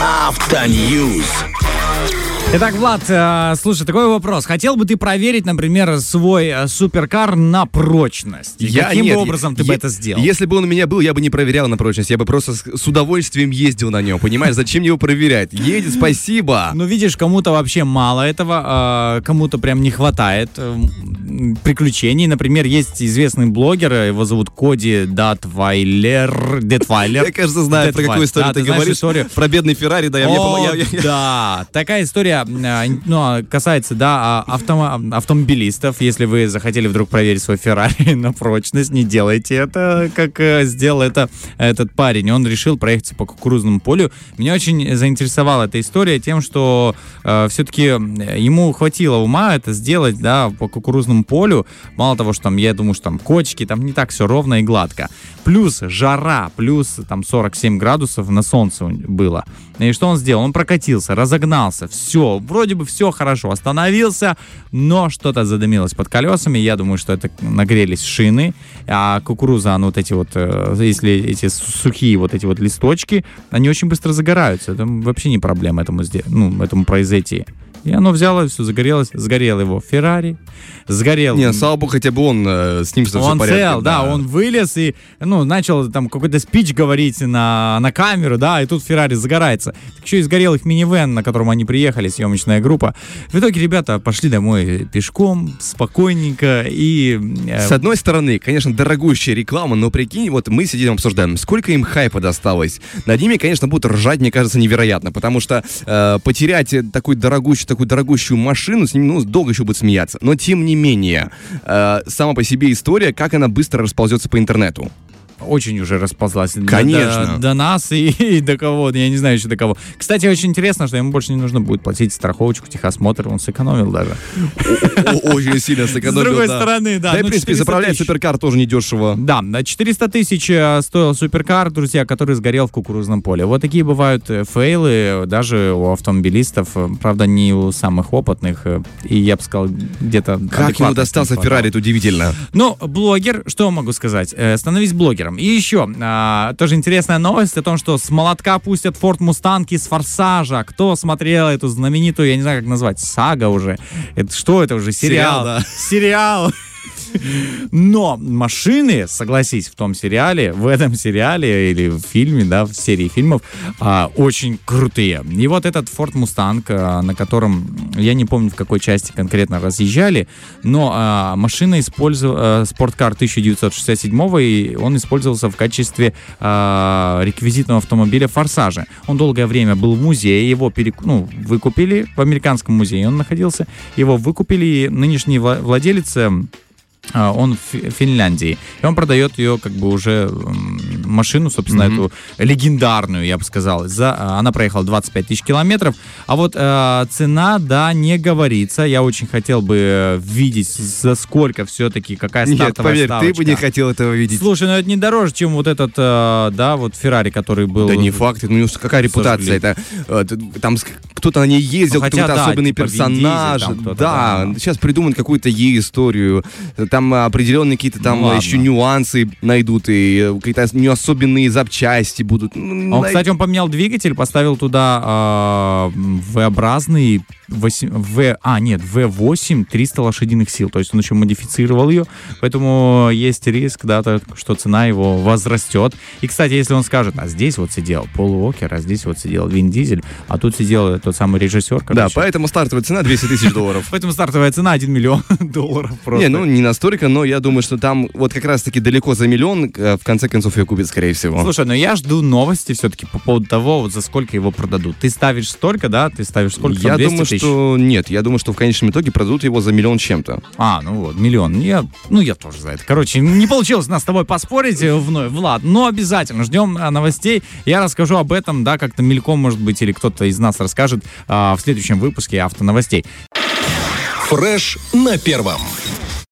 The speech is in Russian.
After News. Итак, Влад, э, слушай, такой вопрос. Хотел бы ты проверить, например, свой э, суперкар на прочность? Я- каким нет, бы образом ты бы е- это сделал? Если бы он у меня был, я бы не проверял на прочность. Я бы просто с, с удовольствием ездил на нем. Понимаешь, зачем его проверять? Едет, спасибо. Ну, видишь, кому-то вообще мало этого, а кому-то прям не хватает э, приключений. Например, есть известный блогер, э, его зовут Коди Датвайлер. Детвайлер. Я, кажется, знаю, про какую историю ты, говоришь. Про бедный Феррари, да, я, я- я- да, такая история, э, ну, касается, да, а, автомо- автомобилистов. Если вы захотели вдруг проверить свой Феррари на прочность, не делайте это, как э, сделал это этот парень. Он решил проехаться по кукурузному полю. Меня очень заинтересовала эта история тем, что все-таки ему хватило ума это сделать, да, по кукурузному полю. Мало того, что там, я думаю, что там кочки, там не так все ровно и гладко. Плюс жара, плюс там 47 градусов на солнце было. И что он сделал? Он прокатился, разогнался, все, вроде бы все хорошо, остановился, но что-то задымилось под колесами. Я думаю, что это нагрелись шины, а кукуруза, она вот эти вот, э, если эти сухие вот эти вот листочки, они очень быстро загораются. Это вообще не проблема этому, ну, этому произойти. И оно взяло, все загорелось, сгорел его Феррари, сгорел Не, слава богу, хотя бы он э, с ним все он порядке. цел, да, он вылез и, ну, начал там какой-то спич говорить на, на камеру, да, и тут Феррари загорается. Так еще и сгорел их минивэн, на котором они приехали, съемочная группа. В итоге ребята пошли домой пешком, спокойненько и... э, С одной стороны, конечно, дорогущая реклама, но прикинь, вот мы сидим обсуждаем, сколько им хайпа досталось. Над ними, конечно, будут ржать, мне кажется, невероятно, потому что э, потерять такую дорогущую, такую дорогущую машину, с ними, ну, долго еще будут смеяться. Но, тем не менее, э, сама по себе история, как она быстро расползется по интернету. Очень уже расползлась Конечно. До, до нас и, и до кого, я не знаю еще до кого. Кстати, очень интересно, что ему больше не нужно будет платить страховочку, техосмотр, он сэкономил даже. Очень сильно С сэкономил, другой да. стороны, да. Да и, ну, в принципе, 400 заправлять суперкар тоже недешево. Да, на 400 тысяч э, стоил суперкар, друзья, который сгорел в кукурузном поле. Вот такие бывают э, фейлы даже у автомобилистов, э, правда, не у самых опытных, и я бы сказал, где-то... Как ему достался. Феррари, это удивительно. Ну, блогер, что могу сказать? Становись блогером. И еще, а, тоже интересная новость о том, что с молотка пустят Ford Mustang из Форсажа. Кто смотрел эту знаменитую, я не знаю, как назвать, сага уже? Это что это уже? Сериал. Сериал, да. Сериал. Но машины, согласись, в том сериале, в этом сериале или в фильме, да, в серии фильмов, а, очень крутые. И вот этот Ford Mustang, а, на котором, я не помню, в какой части конкретно разъезжали, но а, машина использовала, спорткар 1967 и он использовался в качестве а, реквизитного автомобиля Форсажа. Он долгое время был в музее, его перек... ну, выкупили в американском музее, он находился, его выкупили, и нынешний вла- владелец эм, он в Фи- Финляндии. И он продает ее, как бы уже машину, собственно, эту легендарную, я бы сказал. За, а, она проехала 25 тысяч километров. А вот э, цена, да, не говорится. Я очень хотел бы э, видеть, за сколько все-таки, какая Нет, стартовая поверь, ты бы ставочка. не хотел этого видеть. Слушай, ну это не дороже, чем вот этот, э, да, вот Феррари, который был... Да не факт, ну какая репутация это? э, Там кто-то на ней ездил, Ну, хотя какой-то да, особенный типа персонаж. Дизель да, да. сейчас придумают какую-то ей историю. Там определенные какие-то там Ну, еще нюансы найдут, и э, какие-то не особенные запчасти будут. Ну, Он, кстати, он поменял двигатель, поставил туда а, V-образный восемь- V, а, нет, V8 300 лошадиных сил. То есть он еще модифицировал ее, поэтому есть риск, да, то, что цена его возрастет. И, кстати, если он скажет, а здесь вот сидел Пол Уокер, а здесь вот сидел Вин Дизель, а тут сидел тот самый режиссер, Да, короче. поэтому стартовая цена 200 тысяч долларов. Поэтому стартовая цена 1 миллион долларов просто. Не, ну не настолько, но я думаю, что там вот как раз-таки далеко за миллион, э, в конце концов, ее купит, скорее всего. Слушай, ну я жду новости все-таки по поводу того, вот за сколько его продадут. Ты ставишь столько, да? Ты ставишь сколько? я там, 200 думаю, тысяч? что нет, я думаю, что в конечном итоге продадут его за миллион чем-то. А, ну вот, миллион. Я, ну, я тоже за это. Короче, не получилось нас с тобой поспорить э, вновь, Влад, но обязательно ждем э, новостей. Я расскажу об этом, да, как-то мельком, может быть, или кто-то из нас расскажет а, в следующем выпуске автоновостей. Фреш на первом.